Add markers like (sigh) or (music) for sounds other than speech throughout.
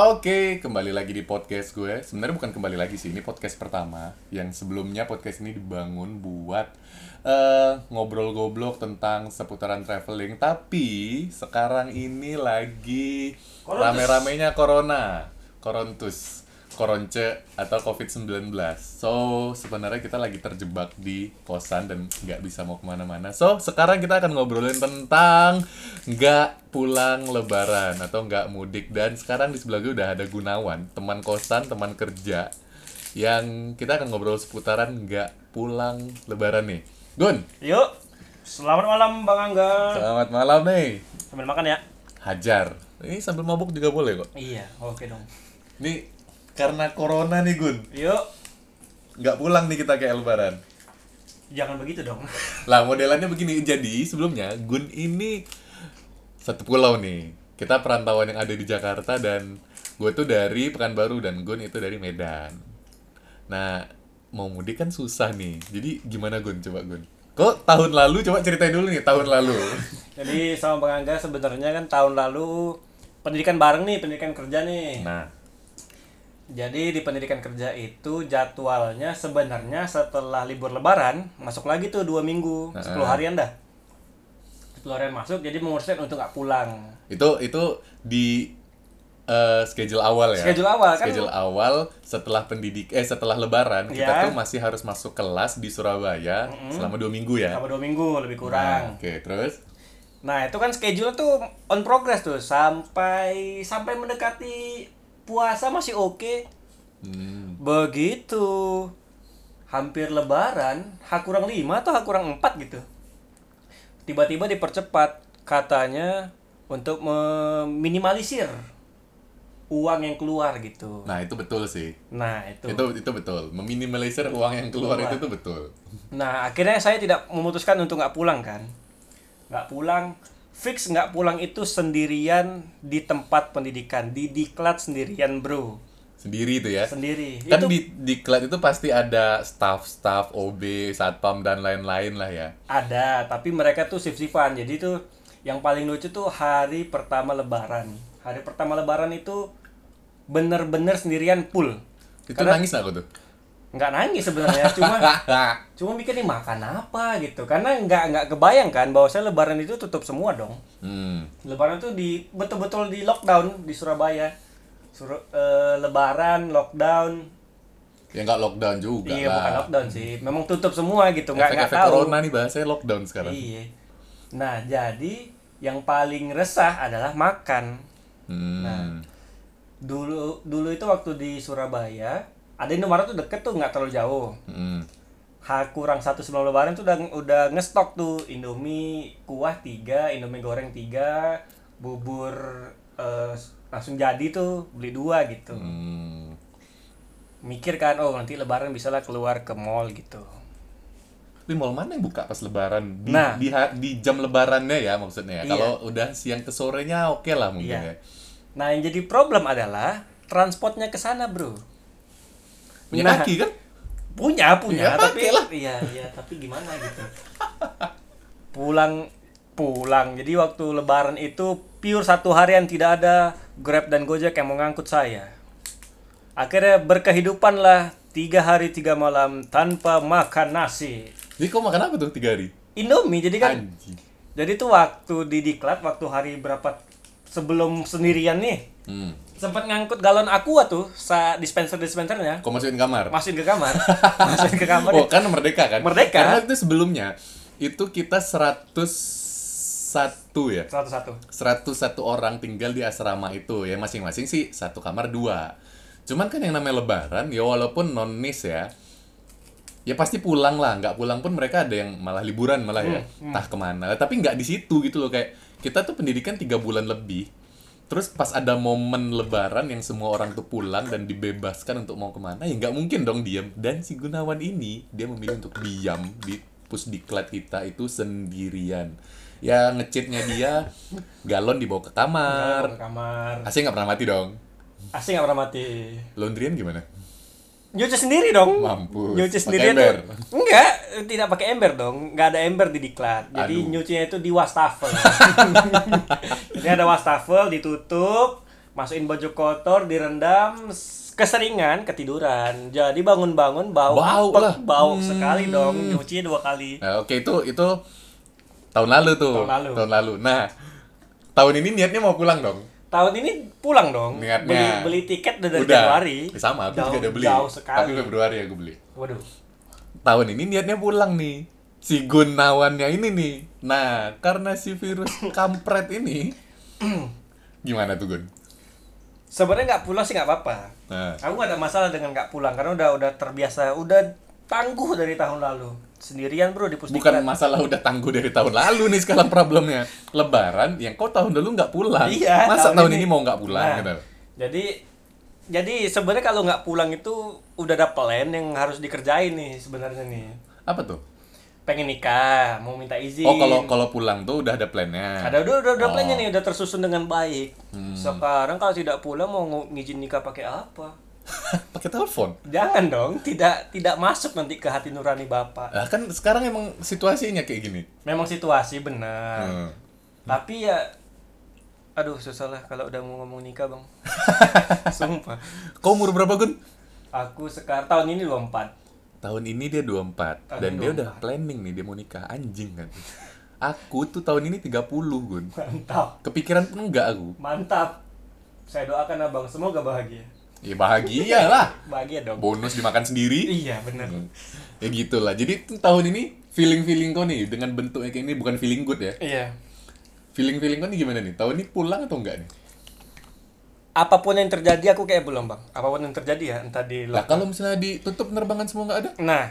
Oke, kembali lagi di podcast gue. Sebenarnya bukan kembali lagi sih, ini podcast pertama. Yang sebelumnya podcast ini dibangun buat eh ngobrol goblok tentang seputaran traveling. Tapi sekarang ini lagi rame-ramenya corona, korontus, koronce atau covid-19. So sebenarnya kita lagi terjebak di kosan dan nggak bisa mau ke mana-mana. So sekarang kita akan ngobrolin tentang nggak pulang lebaran atau nggak mudik dan sekarang di sebelah gue udah ada Gunawan teman kosan teman kerja yang kita akan ngobrol seputaran nggak pulang lebaran nih Gun Yuk, selamat malam Bang Angga. selamat malam nih Sambil makan ya. hajar ini sambil mabuk juga boleh kok Iya, oke dong. ini karena corona nih Gun. Yuk, nggak pulang nih kita kayak lebaran jangan begitu dong. (laughs) lah modelannya begini. Jadi sebelumnya Gun ini satu pulau nih. Kita perantauan yang ada di Jakarta dan gue tuh dari Pekanbaru dan Gun itu dari Medan. Nah mau mudik kan susah nih. Jadi gimana Gun? Coba Gun. Kok tahun lalu? Coba ceritain dulu nih tahun lalu. (laughs) Jadi sama Bang Angga sebenarnya kan tahun lalu pendidikan bareng nih, pendidikan kerja nih. nah Jadi di pendidikan kerja itu jadwalnya sebenarnya setelah libur lebaran masuk lagi tuh dua minggu, 10 harian dah. 10 harian masuk, jadi menguruskan untuk nggak pulang. itu itu di eh, schedule awal ya Schedule awal, kan? schedule awal setelah pendidik eh setelah lebaran kita Ya. tuh masih harus masuk kelas di Surabaya selama dua minggu ya Sama dua minggu lebih Nah, kurang. oke terus Nah, itu kan schedule tuh on progress tuh sampai sampai mendekati puasa masih oke. hmm, Begitu hampir lebaran, H kurang 5 atau H kurang 4 gitu. Tiba-tiba dipercepat katanya untuk meminimalisir uang yang keluar gitu. nah itu betul sih Nah, itu. itu itu betul meminimalisir uang yang keluar Keluar. itu tuh betul Nah, akhirnya saya tidak memutuskan untuk nggak pulang kan. Nggak pulang, fix nggak pulang itu sendirian di tempat pendidikan, di diklat sendirian bro, sendiri itu ya sendiri. kan itu di di klat itu pasti ada staff-staff OB satpam dan lain-lain lah ya ada, tapi mereka tuh shift-shiftan. Jadi tuh yang paling lucu tuh hari pertama lebaran. Hari pertama lebaran itu bener-bener sendirian full. itu Karena- nangis aku tuh Nggak nangis sebenarnya, cuma (laughs) cuma mikir nih makan apa gitu. Karena nggak nggak kebayang kan bahwa saya lebaran itu tutup semua dong. hmm. Lebaran tuh di betul-betul di lockdown di Surabaya. Sur- eh, lebaran, lockdown. ya nggak lockdown juga iya, lah bukan lockdown sih. Memang tutup semua gitu, nggak nggak tahu. corona nih bahasanya lockdown sekarang Iya. Nah, jadi yang paling resah adalah makan. hmm. Nah. Dulu dulu itu waktu di Surabaya, ada Indomaret tuh deket tuh nggak terlalu jauh. Hmm. H kurang satu sebelum lebaran tuh udah udah ngestok tuh Indomie kuah tiga, Indomie goreng tiga, bubur eh, langsung jadi tuh beli dua gitu. Hmm. Mikir kan oh nanti lebaran bisa lah keluar ke mall gitu. Tapi mall mana yang buka pas lebaran? Di, Nah. di, di jam lebarannya ya maksudnya. Iya. Kalau udah siang ke sorenya oke lah mungkin Iya. ya. Nah yang jadi problem adalah transportnya ke sana bro. Punya Nah, kaki kan? Punya punya Ya, tapi lah. iya iya tapi gimana gitu. (laughs) Pulang pulang jadi waktu lebaran itu pure satu harian tidak ada Grab dan Gojek yang mengangkut saya. Akhirnya berkehidupan lah tiga hari tiga malam tanpa makan nasi. Jadi kau makan apa tuh tiga hari? Indomie jadi kan Anjing. jadi tuh waktu di diklat waktu hari berapa sebelum sendirian nih Hmm. Sempat ngangkut galon aqua tuh sa dispenser dispensernya Kau masukin kamar? masukin ke kamar (laughs) masukin ke kamar Oh kan merdeka kan? Merdeka. Karena itu sebelumnya itu kita 101 ya. satu-satu 101 orang tinggal di asrama itu ya masing-masing sih satu kamar dua. Cuman kan yang namanya lebaran ya walaupun non nis ya ya pasti pulang lah nggak pulang pun mereka ada yang malah liburan malah ya entah ke mana tapi nggak di situ gitu loh kayak kita tuh pendidikan tiga bulan lebih terus pas ada momen lebaran yang semua orang tuh pulang dan dibebaskan untuk mau ke mana ya nggak mungkin dong diam. Dan si Gunawan ini dia memilih untuk diam di pusdiklat kita itu sendirian. Ya ngecitnya dia galon dibawa ke kamar. Ke kamar. AC nggak pernah mati dong? Asing nggak pernah mati. Laundryan gimana nyuci sendiri dong Mampus. nyuci sendiri ember? tuh enggak tidak pakai ember dong nggak ada ember di diklat jadi Aduh. nyucinya itu di wastafel (laughs) jadi ada wastafel ditutup masukin baju kotor direndam keseringan ketiduran jadi bangun-bangun bau Bau lah. bau Hmm. sekali dong nyuci dua kali Nah, oke itu itu tahun lalu tuh. Tahun lalu. Nah, tahun ini niatnya mau pulang dong. Tahun ini pulang dong Niatnya. beli beli tiket dari Udah. Januari Ya, sama, aku jauh, juga udah beli. jauh Tapi sekali Februari aku beli. waduh Tahun ini niatnya pulang nih. Si Gunawannya ini nih. Nah, karena si virus (laughs) kampret ini (clears throat) gimana tuh Gun? sebenarnya nggak pulang sih nggak apa-apa Nah, aku nggak ada masalah dengan nggak pulang karena udah udah terbiasa udah tangguh dari tahun lalu sendirian bro di bukan pusdiklat masalah udah tangguh dari tahun lalu nih sekarang problemnya. Lebaran yang kau tahun dulu nggak pulang. Iya, Masa tahun tahun ini- ini mau nggak pulang Nah, gitu. Jadi jadi sebenarnya kalau nggak pulang itu udah ada plan yang harus dikerjain nih sebenarnya nih. Apa tuh? Pengen nikah, mau minta izin. Oh, kalau kalau pulang tuh udah ada plannya. ada udah udah, udah Oh. plannya nih, udah tersusun dengan baik. Hmm. Sekarang kalau tidak pulang mau ngizin nikah pakai apa? (laughs) Pakai telepon. Jangan dong, tidak tidak masuk nanti ke hati nurani bapak. Nah, kan sekarang emang situasinya kayak gini. Memang situasi benar. Hmm. Tapi ya aduh susah lah kalau udah mau ngomong nikah, Bang. (laughs) Sumpah. Kau umur berapa, Gun? Aku sekarang tahun ini 24. Tahun ini dia 24 Tahun dan ini dia udah planning nih dia mau nikah anjing kan. Aku tuh tahun ini 30, Gun. Mantap. Kepikiran pun enggak aku. Mantap. Saya doakan abang semoga bahagia. Ya bahagia lah. (laughs) Bahagia dong. Bonus dimakan sendiri. Iya benar. Ya gitulah. Jadi tahun ini feeling-feeling kau nih dengan bentuknya kayak ini bukan feeling good ya. Iya. Feeling-feeling kau nih gimana nih? Tahun ini pulang atau enggak nih? Apa pun yang terjadi aku kayak belum bang. Apa pun yang terjadi ya entah di Lah kalau misalnya ditutup penerbangan semua nggak ada? Nah,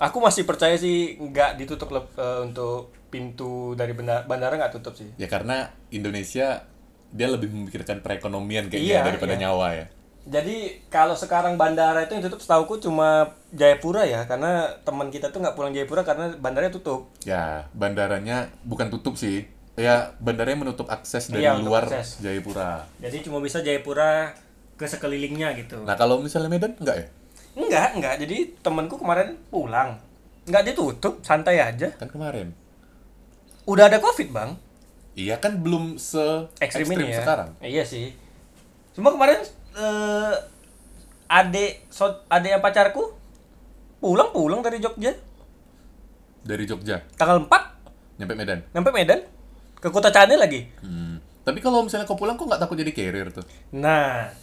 aku masih percaya sih nggak ditutup lep- eh, untuk pintu dari bandara, bandara nggak tutup sih. Ya karena Indonesia dia lebih memikirkan perekonomian kayaknya Iya, daripada iya. nyawa ya. Jadi kalau sekarang bandara itu yang tutup setauku cuma Jayapura ya, karena teman kita tuh nggak pulang Jayapura karena bandaranya tutup. Ya, bandaranya bukan tutup sih. Ya, bandaranya menutup akses dari Iya, luar akses. Jayapura. Jadi cuma bisa Jayapura ke sekelilingnya gitu. Nah, kalau misalnya Medan enggak ya? Enggak, enggak. Jadi temanku kemarin pulang. Enggak ditutup, santai aja. Kan kemarin. Udah ada Covid, Bang. Iya kan belum se Ekstrim, ekstrim ini ya. sekarang. Iya sih. Cuma kemarin eh adik so, adik yang pacarku pulang-pulang dari Jogja Dari Jogja tanggal 4 nyampe Medan. sampai Medan ke Kota Cane lagi. Hmm. Tapi kalau misalnya kau pulang kok nggak takut jadi carrier tuh? Nah,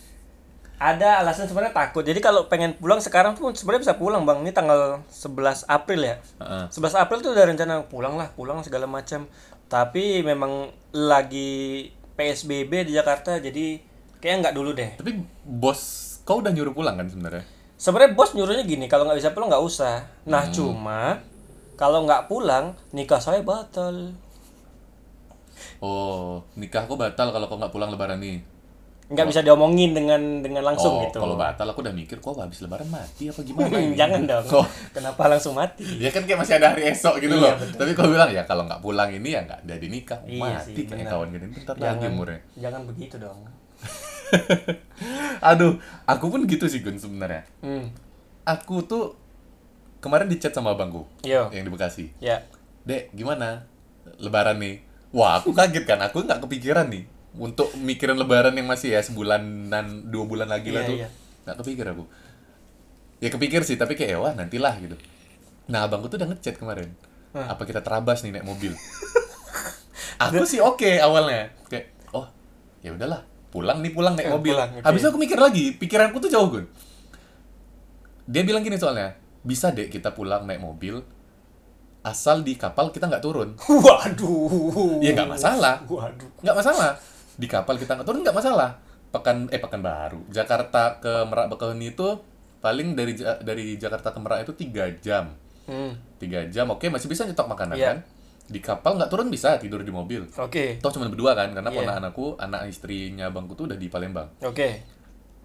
ada alasan sebenarnya takut. Jadi kalau pengen pulang sekarang tuh sebenarnya bisa pulang, Bang. Ini tanggal 11 April ya. Heeh. 11 April tuh udah rencana pulang lah, pulang segala macam. Tapi memang lagi PSBB di Jakarta, jadi kayak nggak dulu deh. Tapi bos kau udah nyuruh pulang kan sebenarnya? Sebenarnya bos nyuruhnya gini, kalau nggak bisa pulang nggak usah. Nah cuma kalau nggak pulang nikah saya batal. Oh, nikah kau batal kalau kau nggak pulang lebaran nih. Nggak bisa diomongin dengan dengan langsung oh, gitu. kalau batal aku udah mikir kok habis lebaran mati apa gimana (laughs) ini? Jangan dong. Oh. Kenapa langsung mati? Ya kan kayak masih ada hari esok gitu Iya, loh. Tapi kau bilang ya kalau nggak pulang ini ya nggak jadi nikah. Iya mati sih, kayak benar. kawan gini bentar lagi Jangan, umurnya. jangan begitu dong. (laughs) Aduh, aku pun gitu sih Gun sebenarnya. Hmm. Aku tuh kemarin di chat sama abangku Yo. yang di Bekasi. Ya. Dek, gimana? Lebaran nih. Wah, aku kaget kan. Aku nggak kepikiran nih. Untuk mikirin lebaran yang masih ya sebulanan, dua bulan lagi lah Iya, tuh. iya. Nggak kepikir aku. Ya kepikir sih, tapi kayak ya wah nantilah gitu. Nah, abangku tuh udah ngechat kemarin. Apa kita terabas nih naik mobil? (laughs) aku sih oke awalnya. Kayak, oh ya udahlah. Pulang nih pulang naik mobil. pulang, oke. Habis itu aku mikir lagi, pikiranku tuh jauh gun. Dia bilang gini soalnya, bisa deh kita pulang naik mobil, asal di kapal kita nggak turun. (laughs) Waduh. Ya nggak masalah, Waduh. nggak masalah. Di kapal kita nggak turun nggak masalah. Pekan eh pekan baru, Jakarta ke Merak Bakauheni itu paling dari dari Jakarta ke Merak itu tiga jam. Hmm. Tiga jam, oke masih bisa nyetok makanan Iya. kan? Di kapal nggak turun bisa tidur di mobil. Oke. Toh cuma berdua kan, karena Iya. ponakan aku, anak istrinya bangku tuh udah di Palembang. Oke.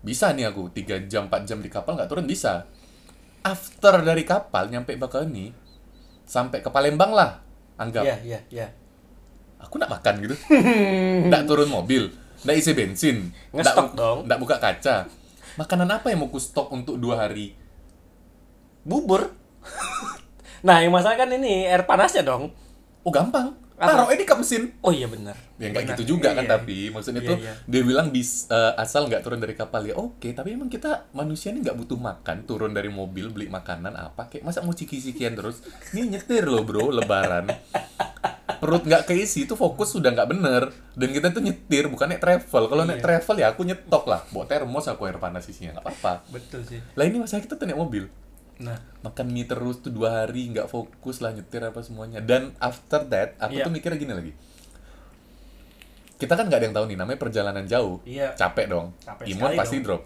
Bisa nih aku, 3 jam, 4 jam di kapal nggak turun, bisa. After dari kapal, nyampe Bakauheni, sampai ke Palembang lah, anggap. Iya, iya, iya. Aku nggak makan gitu. (laughs) nggak turun mobil, nggak isi bensin. nggak dong. nggak buka kaca. Makanan apa yang mau ku stok untuk dua hari? Bubur. (laughs) nah, yang masalah kan ini air panasnya dong. Oh gampang. taruh di kap mesin Oh iya benar. ya Benar. gitu juga kan Iya. tapi maksudnya Iya, tuh iya. dia bilang bis eh, asal nggak turun dari kapal ya oke tapi emang kita manusia ini nggak butuh makan turun dari mobil beli makanan apa kayak masa mau ciki-cikian terus ini nyetir loh bro lebaran perut nggak keisi itu fokus sudah nggak bener dan kita tuh nyetir bukan naik travel kalau naik Iya. travel ya aku nyetok lah bawa termos aku air panas isinya nggak apa-apa Betul sih. lah ini masa kita tuh naik mobil Nah, makan mie terus tuh dua hari nggak fokus lah nyetir apa semuanya dan after that aku Iya. tuh mikirnya gini lagi kita kan nggak ada yang tahu nih namanya perjalanan jauh Iya. capek dong Capek imun pasti dong. drop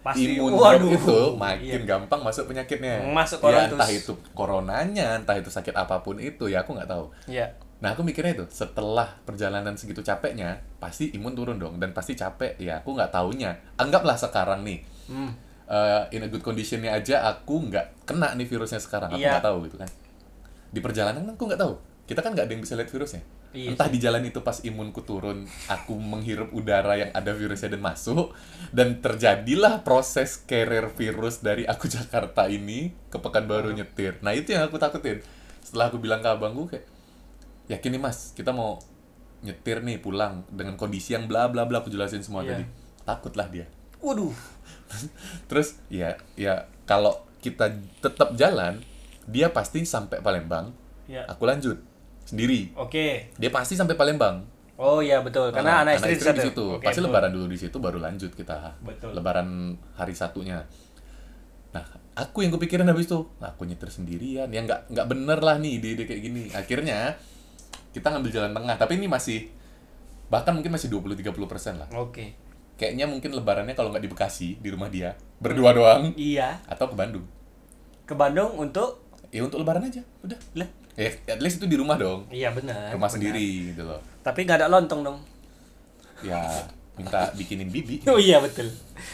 pasti imun waduh. drop itu makin Iya. gampang masuk penyakitnya Masuk ya entah itu coronanya entah itu sakit apa pun itu ya aku nggak tahu Iya. nah aku mikirnya itu setelah perjalanan segitu capeknya pasti imun turun dong dan pasti capek ya aku nggak taunya anggaplah sekarang nih Hmm. Uh, in a good conditionnya aja aku nggak kena nih virusnya sekarang. Aku Iya. nggak tahu gitu kan. Di perjalanan kan aku nggak tahu. Kita kan nggak ada yang bisa lihat virusnya. Iya entah di jalan itu pas imunku turun aku menghirup udara yang ada virusnya dan masuk dan terjadilah proses carrier virus dari aku (laughs) Jakarta ini ke Pekanbaru nyetir. Nah itu yang aku takutin. Setelah aku bilang ke abangku kayak yakin nih mas kita mau nyetir nih pulang dengan kondisi yang bla bla bla aku jelasin semua Iya. tadi. Takutlah dia. Waduh. (laughs) Terus ya ya kalau kita tetap jalan, dia pasti sampai Palembang. Ya. Aku lanjut sendiri. Oke. Dia pasti sampai Palembang. Oh iya betul. Karena Nah, anak istri, di satu. situ. Oke, pasti betul. lebaran dulu di situ baru lanjut kita. Betul. Lebaran hari satunya. Nah, aku yang kepikiran habis itu, nah, aku nyetir sendirian. Ya nggak nggak bener lah nih ide-ide kayak gini. Akhirnya kita ngambil jalan tengah, tapi ini masih bahkan mungkin masih 20-30% lah. Oke. Kayaknya mungkin lebarannya kalau nggak di Bekasi, di rumah dia, berdua doang, Iya. atau ke Bandung. Ke Bandung untuk Ya untuk lebaran aja, udah. lah. Ya, at least itu di rumah dong. Iya benar. Rumah benar. sendiri gitu loh. Tapi nggak ada lontong dong. Ya, minta bikinin bibi. (laughs) Oh iya betul.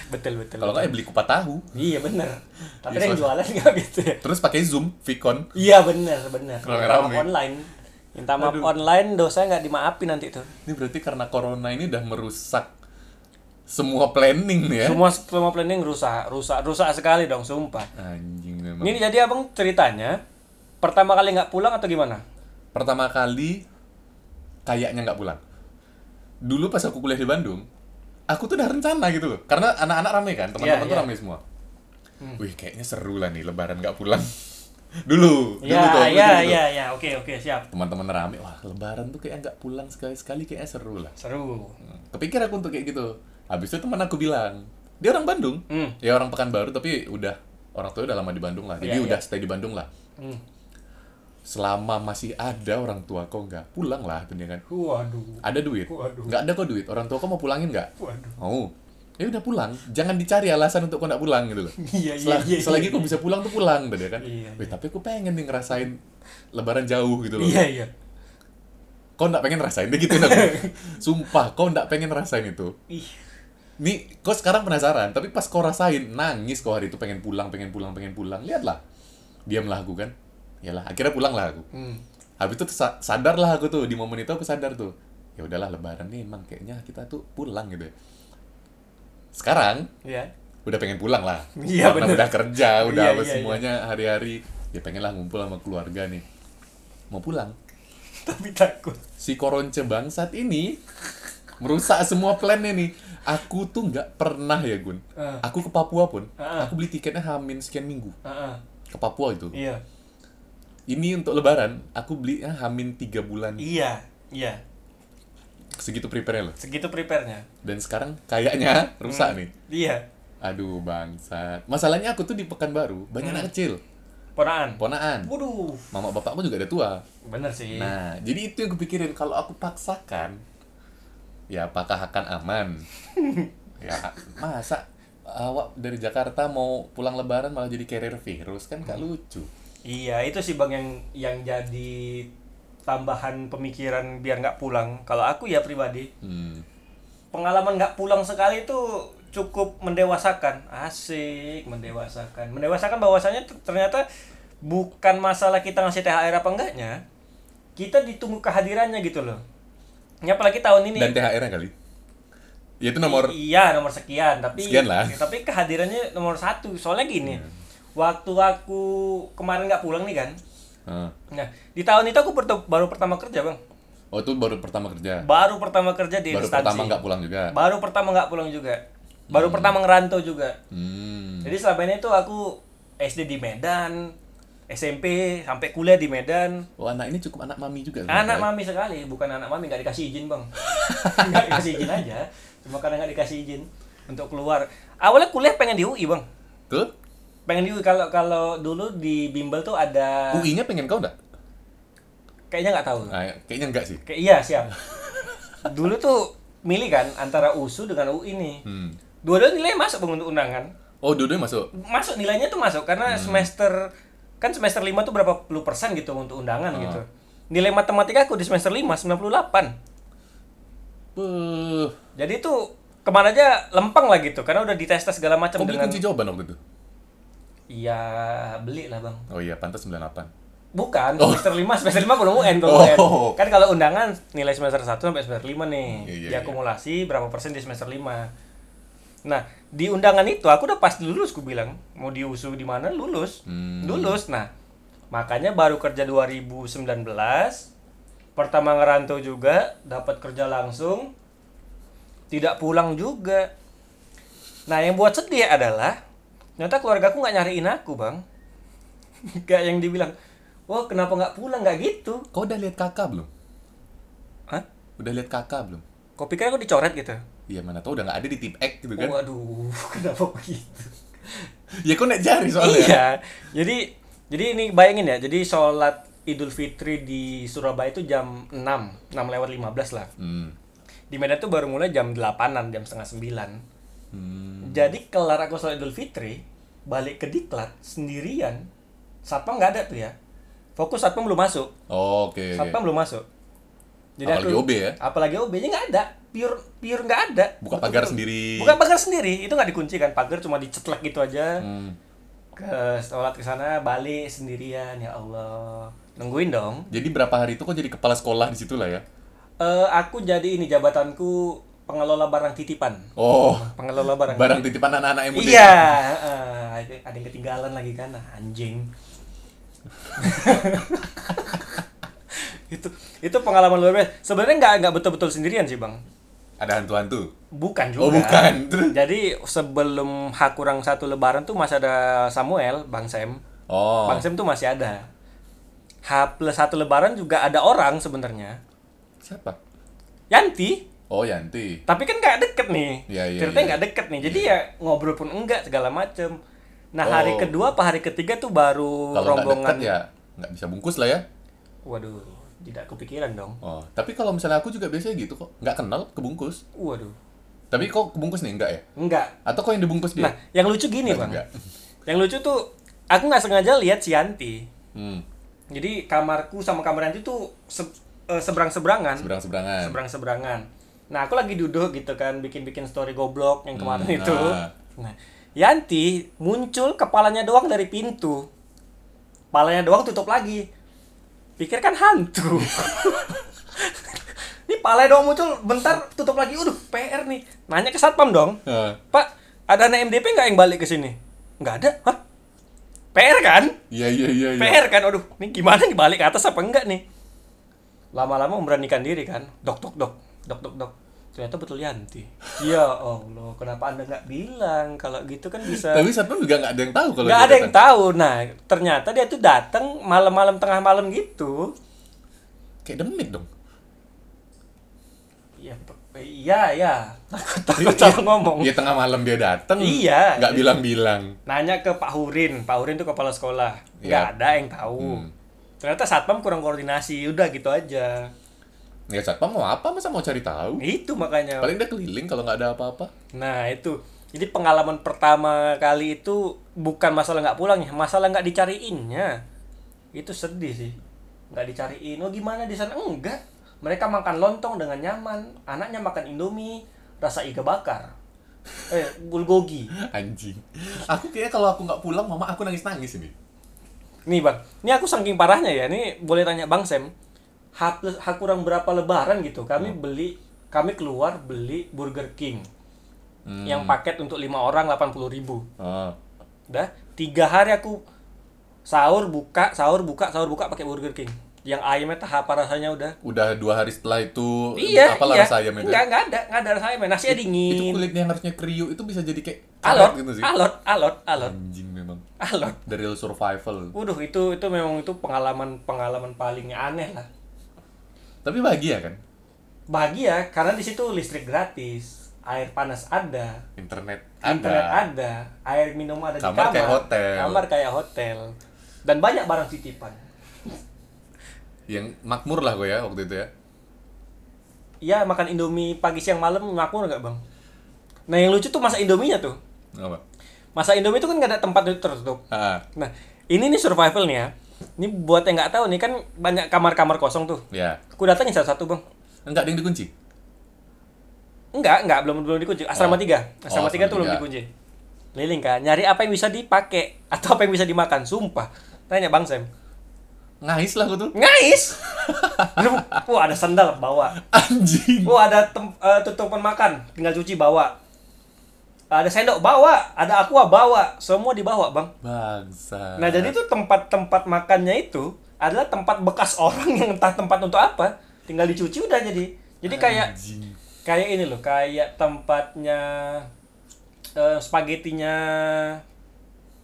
Betul betul. Kalau nggak ya beli kupat tahu. Iya bener. Tapi Iya, yang jualan nggak (laughs) gitu ya? Terus pakai Zoom, Vicon. Iya bener bener. Rame-rame. Minta maaf online. Minta maaf online dosa nggak dimaafin nanti tuh. Ini berarti karena corona ini udah merusak semua planning ya. Semua semua planning rusak, rusak, rusak sekali dong, sumpah. Anjing memang. Ini jadi abang ceritanya pertama kali nggak pulang atau gimana? Pertama kali kayaknya nggak pulang. Dulu pas aku kuliah di Bandung, aku tuh udah rencana gitu loh. Karena anak-anak rame kan, teman-teman Iya, tuh iya. rame semua. Wih, kayaknya seru lah nih lebaran nggak pulang. (laughs) dulu, dulu Iya tuh, iya gitu. iya iya, oke oke siap. Teman-teman rame, wah lebaran tuh kayak nggak pulang sekali-sekali kayaknya seru lah. Seru. Kepikir aku untuk kayak gitu. Habis itu teman aku bilang, dia orang Bandung. Hmm. Ya orang Pekanbaru tapi udah orang tua udah lama di Bandung lah. Jadi Iya, udah iya. stay di Bandung lah. Hmm. Selama masih ada orang tua kok nggak pulang lah kan. Waduh. Ada duit? Waduh. Nggak ada kok duit. Orang tua kok mau pulangin nggak? Waduh. Mau. Ya udah pulang. Jangan dicari alasan untuk kok nggak pulang gitu loh. (laughs) Iya iya iya. selagi kok bisa pulang tuh pulang tuh dia kan. Iya, Wih, tapi aku pengen nih ngerasain lebaran jauh gitu loh. Iya iya. Kau nggak pengen rasain deh gitu. (laughs) Sumpah, kau nggak pengen rasain itu. Ih. Nih, kau sekarang penasaran, tapi pas kau rasain, nangis kau hari itu pengen pulang, pengen pulang, pengen pulang. Lihatlah. Diamlah aku kan. Yalah, akhirnya pulang lah aku. Hmm. Habis itu sa- sadar lah aku tuh, di momen itu aku sadar tuh. Ya udahlah lebaran nih emang kayaknya kita tuh pulang gitu ya. Sekarang Iya. udah pengen pulang lah. Iya, Karena bener. udah kerja, udah Iya, apa iya, semuanya hari-hari. Ya pengen lah ngumpul sama keluarga nih. Mau pulang. (laughs) Tapi takut. si koronce bangsat ini merusak semua plannya nih. Aku tuh nggak pernah ya Gun. Ah. Aku ke Papua pun, Ah. aku beli tiketnya hamin sekian minggu Heeh. ke Papua itu. Iya. Ini untuk Lebaran, aku beli hamin tiga bulan. Iya. Iya. Segitu prepare loh. Segitu prepare-nya. Dan sekarang kayaknya rusak nih. Iya. Aduh bangsat. Masalahnya aku tuh di Pekanbaru banyak Hmm. anak kecil, Ponaan. ponaan. Waduh. Mama bapakku juga ada tua. Bener sih. Nah, jadi itu yang kupikirin kalau aku paksakan, ya apakah akan aman? (laughs) ya masa awak dari Jakarta mau pulang Lebaran malah jadi carrier virus kan gak lucu. Iya, itu sih Bang yang yang jadi tambahan pemikiran biar nggak pulang. Kalau aku ya pribadi, Hmm. pengalaman nggak pulang sekali itu cukup mendewasakan. Asik, mendewasakan. Mendewasakan bahwasanya ternyata bukan masalah kita ngasih THR apa enggaknya. Kita ditunggu kehadirannya gitu loh. Ya apalagi tahun ini. Dan THR-nya kali. Ya itu nomor iya nomor sekian tapi Sekian lah. tapi kehadirannya nomor satu soalnya gini waktu aku kemarin nggak pulang nih kan Ah, nah di tahun itu aku baru pertama kerja bang Oh itu baru pertama kerja. Baru pertama kerja di Baru instansi. pertama nggak pulang juga. Baru pertama nggak pulang juga. Baru pertama ngerantau juga. Hmm. Jadi selama ini tuh aku SD di Medan, SMP sampai kuliah di Medan. Oh anak ini cukup anak mami juga. Anak mami sekali, bukan anak mami nggak dikasih izin bang. (laughs) nggak dikasih izin aja, cuma karena nggak dikasih izin untuk keluar. Awalnya kuliah pengen di UI bang, Tuh. pengen di UI kalau kalau dulu di bimbel tuh ada UI-nya pengen kau enggak? kayaknya nggak tahu. Nah, kayaknya enggak sih. Kayak iya siap. Dulu tuh milih kan antara USU dengan UI nih. Hmm. Dua-duanya nilai masuk bang untuk undangan. Oh, dua-duanya masuk. Masuk nilainya tuh masuk karena semester kan semester 5 tuh berapa puluh persen gitu untuk undangan Ah. gitu. Nilai matematika aku di semester 5 98. Beuh. Jadi tuh ke mana aja lempeng lah gitu karena udah dites tes segala macam dengan kunci jawaban waktu itu? Iya, beli lah, Bang. Oh iya, pantas 98. Bukan, semester 5, semester 5 belum UN kalau Oh. Kan kalau undangan nilai semester 1 sampai semester 5 nih. Iya, iya, diakumulasi berapa persen di semester 5. Nah, di undangan itu aku udah pasti lulus ku bilang. Mau diusu di mana lulus. Hmm. Lulus. Nah, makanya baru kerja 2019. Pertama ngerantau juga, dapat kerja langsung. Tidak pulang juga. Nah, yang buat sedih adalah ternyata keluarga aku nggak nyariin aku, Bang. (laughs) Gak yang dibilang, wah kenapa nggak pulang nggak gitu? Kau udah lihat kakak belum? Hah? Udah lihat kakak belum? Kau pikir aku dicoret gitu? Iya mana tau udah nggak ada di tip X gitu kan? Waduh, (laughs) kenapa begitu? Ya kau naik jari soalnya. Iya, jadi jadi ini bayangin ya, jadi sholat Idul Fitri di Surabaya itu jam 6, 6 lewat 15 lah. Hmm. Di Medan tuh baru mulai jam 8an, jam setengah 9. Hmm. Jadi kelar aku sholat Idul Fitri, balik ke Diklat sendirian. Satpam nggak ada tuh ya. Fokus Satpam belum masuk. Oh, oke. oke. Satpam belum masuk. Apalagi OB ya? Apalagi OB-nya nggak ada. Pure pure nggak ada. Buka pagar sendiri. Buka pagar sendiri. Itu nggak dikunci kan. Pagar cuma dicetlek gitu aja. Hmm. Ke sholat ke sana balik sendirian ya Allah. Nungguin dong. Jadi berapa hari itu kau jadi kepala sekolah di situ lah ya? Eh aku jadi ini jabatanku pengelola barang titipan. Oh, Pengelola barang. barang titipan anak-anak yang muda. Iya, eh, ada- ada yang ketinggalan lagi kan anjing. (laughs) itu itu pengalaman luar biasa. Sebenarnya nggak nggak betul-betul sendirian sih bang. Ada hantu-hantu. Bukan juga. Oh, bukan. (laughs) Jadi sebelum H kurang satu Lebaran tuh masih ada Samuel, Bang Sam. Oh. Bang Sam tuh masih ada. H plus satu Lebaran juga ada orang sebenarnya. Siapa? Yanti. Oh, Yanti. Tapi kan nggak deket nih. Iya, iya, Ceritanya iya. nggak deket nih. Jadi ya ngobrol pun enggak segala macem. Nah hari Oh. kedua apa hari ketiga tuh baru Kalau nggak rombongan. dekat ya nggak bisa bungkus lah ya. Waduh, tidak kepikiran dong. Oh, tapi kalau misalnya aku juga biasanya gitu kok. Nggak kenal, kebungkus. Waduh, Tapi kok kebungkus nih enggak ya? enggak. Atau kok yang dibungkus dia? Nah, yang lucu gini bang. Yang lucu tuh aku nggak sengaja lihat si Yanti. Hmm. Jadi kamarku sama kamar Yanti tuh se- eh, seberang-seberangan. Seberang-seberangan. Seberang-seberangan. Nah, aku lagi duduk gitu kan bikin-bikin story goblok yang kemarin Hmm, itu. nah. Nah, Yanti muncul kepalanya doang dari pintu. Kepalanya doang tutup lagi. Pikir kan hantu. Ini palanya doang muncul, bentar tutup lagi. Udah, PR nih. Nanya ke satpam dong. Ah, Pak, ada anak MDP nggak yang balik ke sini? Nggak ada. Hah? PR kan? Iya iya iya. iya. PR kan? Aduh, ini gimana nih balik ke atas apa enggak nih? Lama-lama memberanikan diri kan. Dok, dok, dok. Dok, dok, dok. Ternyata betul Yanti. Ya Allah, kenapa Anda nggak bilang? Kalau gitu kan bisa... Tapi satpam juga nggak ada yang tahu kalau Nggak ada yang datang. tahu. Nah, ternyata dia tuh datang malam-malam tengah malam gitu. Kayak demit dong. Iya, pe- iya, iya. Takut, takut salah ngomong. Iya tengah malam dia datang. Iya. Nggak bilang-bilang. Nanya ke Pak Hurin. Pak Hurin tuh kepala sekolah. Nggak Iya. ada yang tahu. Hmm. Ternyata satpam kurang koordinasi. Udah gitu aja. Ya satpam mau apa masa mau cari tahu? Itu makanya. Paling dia keliling kalau nggak ada apa-apa. Nah itu jadi pengalaman pertama kali itu bukan masalah nggak pulang ya, masalah nggak dicariinnya. Itu sedih sih, nggak dicariin. Oh gimana di sana? Enggak. Mereka makan lontong dengan nyaman. Anaknya makan indomie rasa iga bakar. Eh bulgogi. Anjing. Aku kayaknya kalau aku nggak pulang, mama aku nangis-nangis ini. Nih bang, ini aku saking parahnya ya. Ini boleh tanya bang Sam. H plus H kurang berapa lebaran gitu? Kami beli, kami keluar beli Burger King. Hmm. Yang paket untuk lima orang 80.000 ribu. Oh. Udah tiga hari aku sahur buka sahur buka sahur buka pakai Burger King yang ayamnya tahap apa rasanya udah Udah dua hari setelah itu iya apalah iya rasa ayam itu. enggak enggak ada enggak ada rasa ayam nasinya Itu dingin kulitnya yang harusnya kriuk itu bisa jadi kayak alot gitu sih. alot alot alot Anjing memang. alot Dari real survival. Waduh itu itu memang itu pengalaman pengalaman paling aneh lah Tapi bahagia kan? bahagia karena di situ listrik gratis air panas ada Internet internet ada. ada air minum ada Kamar di kamar kayak hotel. kamar kayak hotel dan banyak barang titipan Yang makmur lah gue ya waktu itu ya. Iya makan indomie pagi siang malam makmur nggak bang nah yang lucu tuh masa indominya tuh Apa? masa indomie itu kan nggak ada tempat tertutup Ah, nah ini nih survival nih ya ini buat yang nggak tahu nih kan banyak kamar-kamar kosong tuh ya. aku datangin satu-satu bang Enggak ada yang dikunci. Enggak, enggak, belum belum dikunci. Asrama Oh. tiga, asrama Oh, tiga tuh belum dikunci. Keliling kan, nyari apa yang bisa dipakai atau apa yang bisa dimakan. Sumpah, tanya Bang Sam. Ngais lah gue tuh. Ngais. (laughs) Wah ada sandal bawa. Anjing. Wah ada tem, eh, tutupan makan, tinggal cuci bawa. Ada sendok bawa, ada aqua bawa, semua dibawa bang. Bangsa. Nah jadi tuh tempat-tempat makannya itu adalah tempat bekas (laughs) orang yang entah tempat untuk apa, tinggal dicuci udah jadi. Jadi kayak Anjing. kayak ini loh kayak tempatnya eh, spagettinya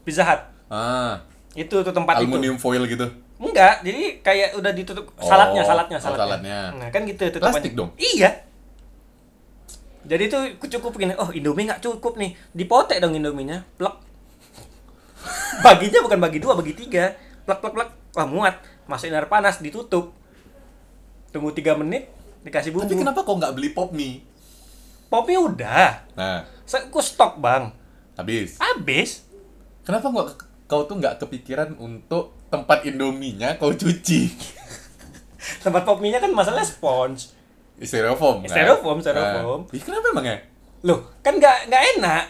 Pizza Hut Ah, itu tuh tempat aluminium foil gitu. itu enggak jadi kayak udah ditutup Oh, salatnya salatnya oh, salatnya, salatnya. nah kan gitu tutupannya. Plastik dong? iya jadi tuh cukup gini oh Indomie nggak cukup nih dipotek dong Indominya plek (laughs) baginya bukan bagi dua bagi tiga plek plek plek wah muat masukin air panas ditutup tunggu tiga menit dikasih bumbu Tapi kenapa kok nggak beli pop mie? popnya udah Nah, Saya aku stok bang, habis. habis. Kenapa nggak kau tuh nggak kepikiran untuk tempat Indominya kau cuci? (laughs) Tempat pop mie-nya kan masalahnya spons. Styrofoam. kan? Styrofoam, styrofoam. Nah. Ih, kenapa emang ya? Loh, kan nggak nggak enak.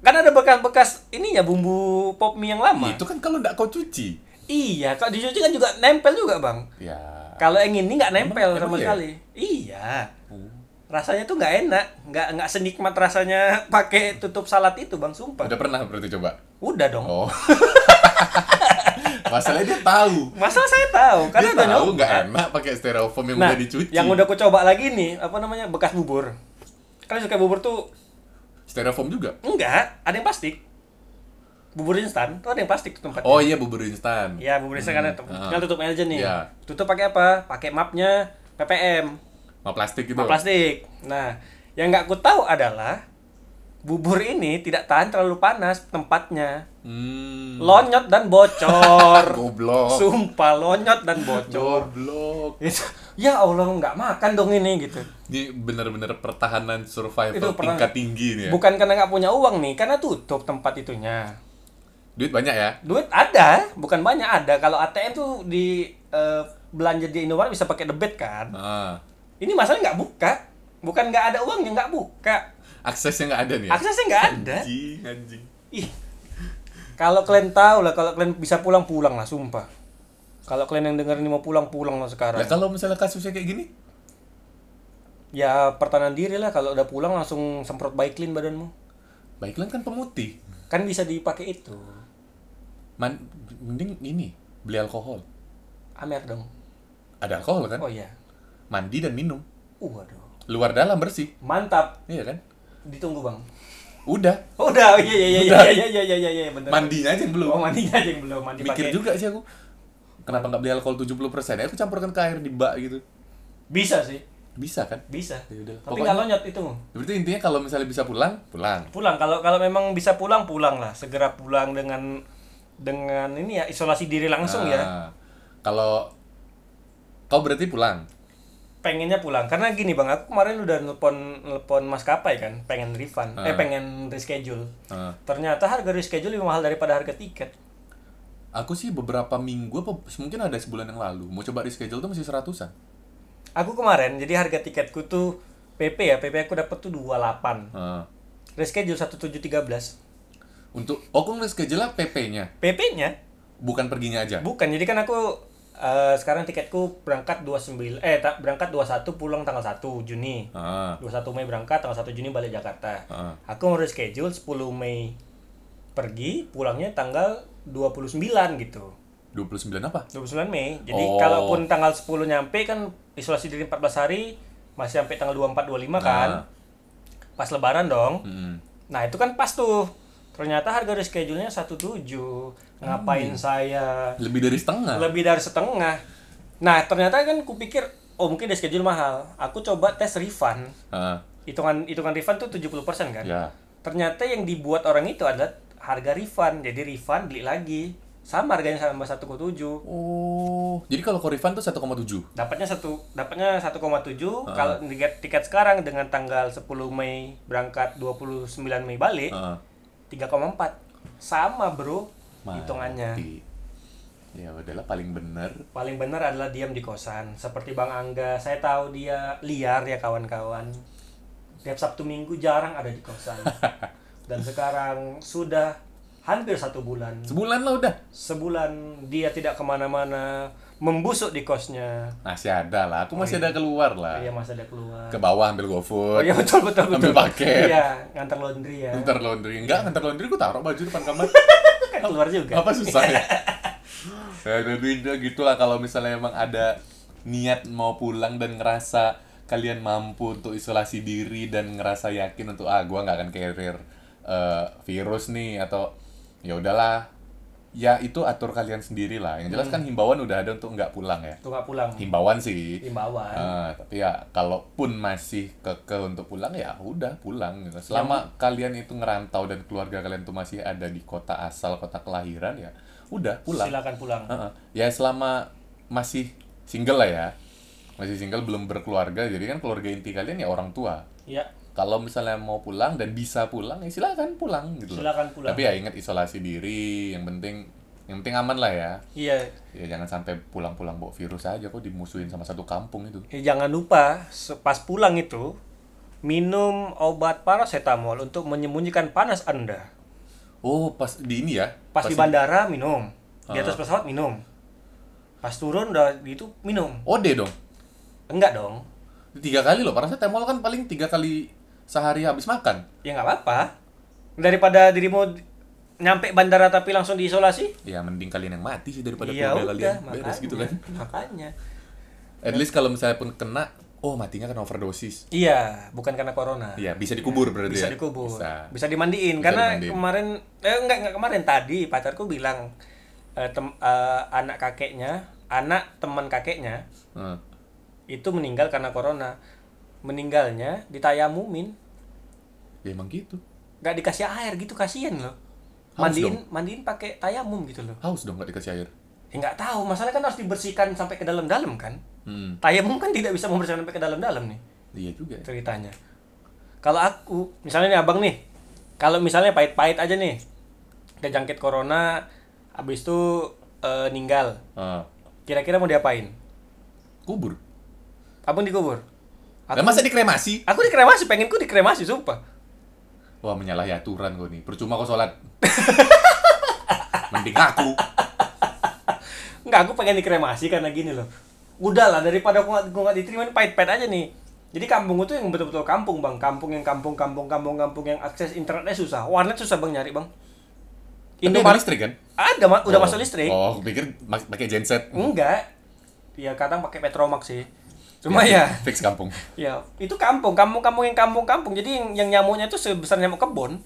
Kan ada bekas-bekas ininya bumbu pop mie yang lama. Itu kan kalau nggak kau cuci. Iya, kalau dicuci kan juga nempel juga bang. Ya. Kalau yang ini nggak nempel Emang- sama emang iya? sekali. Iya. Rasanya tuh nggak enak, nggak nggak senikmat rasanya (laughs) pakai tutup salad itu bang, sumpah. Udah pernah berarti coba? Udah dong. Oh. (laughs) Masalahnya dia tahu. Masalah saya tahu, karena dia tahu nggak enak pakai styrofoam yang Nah, udah dicuci. yang udah aku coba lagi nih, apa namanya bekas bubur. Kalian suka bubur tuh styrofoam juga. Enggak, ada yang plastik. Bubur instan, tuh ada yang plastik tuh tempatnya. Oh iya bubur instan. Ya, bubur instan kan Ah. tinggal tutup aja nih. Iya. Tutup pakai apa? Pakai mapnya ppm, Mau plastik gitu. map plastik. Nah, yang nggak aku tahu adalah bubur ini tidak tahan terlalu panas tempatnya. Hmm. Lonyot dan bocor. (laughs) Goblok. Sumpah lonyot dan bocor. Goblok. Itu, ya Allah nggak makan dong ini gitu. Ini bener-bener pertahanan survival Itu pernah- tingkat tinggi nih ya. Bukan karena nggak punya uang nih, karena tutup tempat itunya. Duit banyak ya? Duit ada, bukan banyak ada. Kalau ATM tuh di eh, belanja di Indomaret bisa pakai debit kan. Ah. Ini masalah nggak buka, bukan nggak ada uangnya nggak buka. Aksesnya nggak ada nih ya? Aksesnya nggak ada. Anjing, anjing. Ih, kalau kalian tahu lah, kalau kalian bisa pulang pulang lah, sumpah. Kalau kalian yang denger ini mau pulang pulang lah sekarang. Ya kalau misalnya kasusnya kayak gini, Ya pertahanan diri lah, kalau udah pulang langsung semprot Baiklin badanmu. Baiklah kan pemutih. Kan bisa dipakai itu. Man, mending ini beli alkohol. Amer dong. Ada alkohol kan? Oh iya. Mandi dan minum. Waduh. Luar dalam bersih. Mantap. Iya kan? Ditunggu, Bang. Udah. Udah, oh, iya iya iya iya iya iya iya iya iya bener. Mandinya aja yang belum. Oh, mandinya aja yang belum mandi Mikir pakai. juga sih aku. Kenapa nggak beli alkohol 70%? Ya aku campurkan ke air di bak gitu. Bisa sih, Bisa kan? bisa. Ya udah. Tapi nggak lonyot itu. Berarti intinya kalau misalnya bisa pulang, pulang. Pulang kalau kalau memang bisa pulang pulang lah, segera pulang dengan dengan ini ya isolasi diri langsung ya. Nah, Kalau kau berarti pulang. Pengennya pulang karena gini Bang, aku kemarin udah nelpon nelpon maskapai kan, pengen refund, eh Ah. pengen reschedule. Nah, Ternyata harga reschedule lebih mahal daripada harga tiket. aku sih beberapa minggu apa mungkin ada sebulan yang lalu mau coba reschedule tuh masih seratusan. Aku kemarin jadi harga tiketku tuh PP ya, PP aku dapat tuh 28. Nah, Reschedule 1713. untuk oh kau reschedule PP-nya, PP-nya bukan perginya aja. Bukan, jadi kan aku eh, sekarang tiketku berangkat 29 eh tak berangkat 21 pulang tanggal 1 Juni. Ah, 21 Mei berangkat, tanggal 1 Juni balik Jakarta. ah. Aku mau reschedule 10 Mei pergi, pulangnya tanggal 29 gitu. 29 apa? 29 Mei. Jadi Oh. kalaupun tanggal 10 nyampe kan isolasi diri 14 hari masih sampai tanggal 24 25 kan. Nah. Pas lebaran dong. Mm. Nah, itu kan pas tuh. Ternyata harga reschedule-nya 17. Ngapain saya Lebih dari setengah. lebih dari setengah. Nah, ternyata kan kupikir oh mungkin reschedule mahal. Aku coba tes refund. Ah, Hitungan hitungan refund tuh 70% kan. ya. Ternyata yang dibuat orang itu adalah harga refund. Jadi refund beli lagi. Sama harganya sama 1,7. Oh, jadi kalau Korifan tuh 1,7. Dapatnya satu dapatnya 1,7 kalau tiket tiket sekarang dengan tanggal 10 Mei berangkat 29 Mei balik Heeh. 3,4. Sama, Bro. Hitungannya. Mati. Ya udahlah paling bener. Paling benar adalah diam di kosan. Seperti Bang Angga, saya tahu dia liar ya kawan-kawan. Tiap Sabtu Minggu jarang ada di kosan. (laughs) Dan sekarang sudah hampir satu bulan. Sebulan lah udah. Sebulan dia tidak ke mana-mana, membusuk di kosnya. Masih ada lah. Aku masih ada keluar lah. Iya masa ada keluar. Ke bawah ambil Oh GoFood. iya betul betul betul. Ambil paket. Iya, ngantar laundry ya. Ntar laundry. Enggak, ntar laundry aku taruh baju depan kamar. (laughs) Kan keluar juga. Apa susah ya? (laughs) ya intinya gitulah kalau misalnya emang ada niat mau pulang dan ngerasa kalian mampu untuk isolasi diri dan ngerasa yakin untuk ah gua nggak akan carrier eh, virus nih atau ya udahlah ya itu atur kalian sendiri lah yang jelas kan himbauan udah ada untuk nggak pulang ya Tuh nggak pulang. himbauan sih Himbauan. Ah, tapi ya kalaupun masih keke untuk pulang ya udah pulang gitu. Selama kalian itu ngerantau dan keluarga kalian tuh masih ada di kota asal, kota kelahiran ya udah pulang. Silakan pulang. Heeh. Ya selama masih single lah ya. Masih single belum berkeluarga jadi kan keluarga inti kalian ya orang tua. Iya, Kalau misalnya mau pulang dan bisa pulang ya silakan pulang gitu. silakan pulang. Tapi ya ingat isolasi diri, yang penting yang penting aman lah ya. Iya, Ya jangan sampai pulang-pulang bawa virus aja kok dimusuhin sama satu kampung itu. Ya, jangan lupa pas pulang itu minum obat paracetamol untuk menyembunyikan panas Anda. Oh, pas di ini ya? Pas, di bandara minum, di atas pesawat minum. Pas turun udah gitu minum. Ode dong. Enggak dong. Tiga kali loh, paracetamol kan paling tiga kali sehari habis makan. Ya nggak apa-apa. Daripada dirimu nyampe bandara tapi langsung diisolasi. Ya mending kalian yang mati sih daripada keluarga udah, kalian. makanya. Beres gitu kan. Makanya. At least kalau misalnya pun kena, oh matinya kan overdosis. Iya, bukan karena corona. Iya, bisa dikubur berarti bisa ya? dikubur Bisa. bisa dimandiin Bisa karena dimandiin. kemarin eh enggak enggak kemarin tadi pacarku bilang eh, tem- eh, anak kakeknya anak teman kakeknya Heeh. itu meninggal karena corona meninggalnya ditayamumin Ya emang gitu. nggak dikasih air gitu kasihan loh Haus mandiin mandiin pakai tayamum gitu loh Haus dong nggak dikasih air. ya nggak tahu masalah kan harus dibersihkan sampai ke dalam-dalam kan Hmm. tayamum kan tidak bisa membersihkan sampai ke dalam-dalam nih Iya juga. ya. ceritanya. Kalau aku, misalnya nih abang nih, kalau misalnya pahit-pahit aja nih, kejangkit corona, habis itu eh, ninggal, Ah. kira-kira mau diapain? kubur. Abang dikubur? Aku, Lah masa dikremasi? aku dikremasi, pengenku dikremasi, sumpah. Wah menyalahi aturan kau nih. Percuma kau sholat. (laughs) Mending aku. Enggak, aku pengen dikremasi karena gini loh. Udahlah, daripada aku nggak- gua nggak diterima, ini pahit-pahit aja nih. Jadi kampung itu yang betul-betul kampung bang, kampung yang kampung, kampung, kampung, kampung yang akses internetnya susah, warnet susah bang nyari bang. Indomaret listrik kan? ada, Ma- udah Oh. masuk listrik. Oh, pikir pakai genset. Enggak. Ya kadang pakai Petromax sih. Cuma ya, Fix kampung. ya itu kampung, kampung-kampung yang kampung-kampung. Jadi yang, yang nyamuknya itu sebesar nyamuk kebon.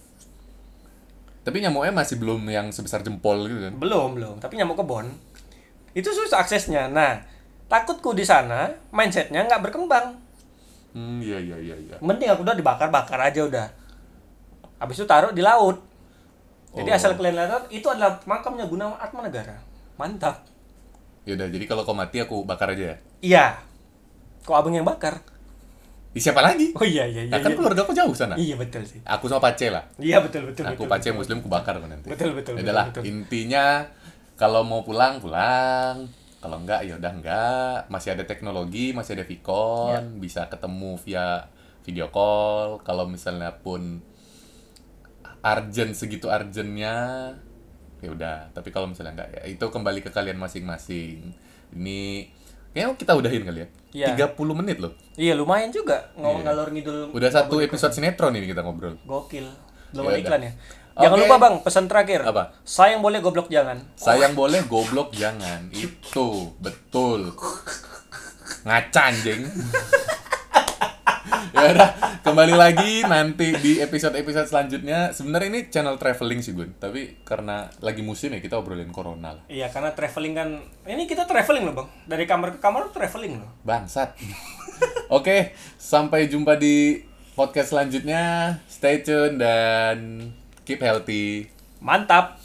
Tapi nyamuknya masih belum yang sebesar jempol gitu kan? Belum, belum. Tapi nyamuk kebon. Itu susah aksesnya. Nah, takutku di sana mindsetnya nggak berkembang. Hmm, iya iya iya iya. Mending aku udah dibakar-bakar aja udah. Habis itu taruh di laut. Jadi Oh. asal kalian lihat itu adalah makamnya Gunawan Atmanegara. Mantap. Ya udah, jadi kalau kau mati aku bakar aja ya. Iya. Kok abang yang bakar? Di siapa lagi? Oh iya iya iya. Nah, kan iya. keluarga aku jauh sana. Iya betul sih. Aku sama Pace lah. Iya betul betul. Aku betul, Pace betul. muslim aku bakar kok nanti. Betul, betul, Ya betul, betul. intinya kalau mau pulang pulang. Kalau enggak ya udah enggak. Masih ada teknologi, masih ada Ya. Vicon, bisa ketemu via video call. Kalau misalnya pun urgent segitu urgentnya ya udah tapi kalau misalnya enggak ya itu kembali ke kalian masing-masing ini kayaknya kita udahin kali ya Iya. 30 menit loh Iya lumayan juga ngomong Iya. ngalor ngidul. udah satu episode sinetron ini kita ngobrol Gokil. Belum Ya ada iklan ya. Jangan lupa bang, pesan terakhir. Apa? Sayang boleh goblok jangan. Sayang boleh, goblok jangan. Itu betul. Ngaca anjing. (laughs) ya udah, kembali lagi nanti di episode-episode selanjutnya. Sebenarnya ini channel traveling sih, Gun. Tapi karena lagi musim ya kita obrolin corona lah. Iya karena traveling kan, ini kita traveling loh bang. Dari kamar ke kamar traveling loh. Bangsat. (laughs) Oke, sampai jumpa di podcast selanjutnya. Stay tune dan keep healthy. Mantap.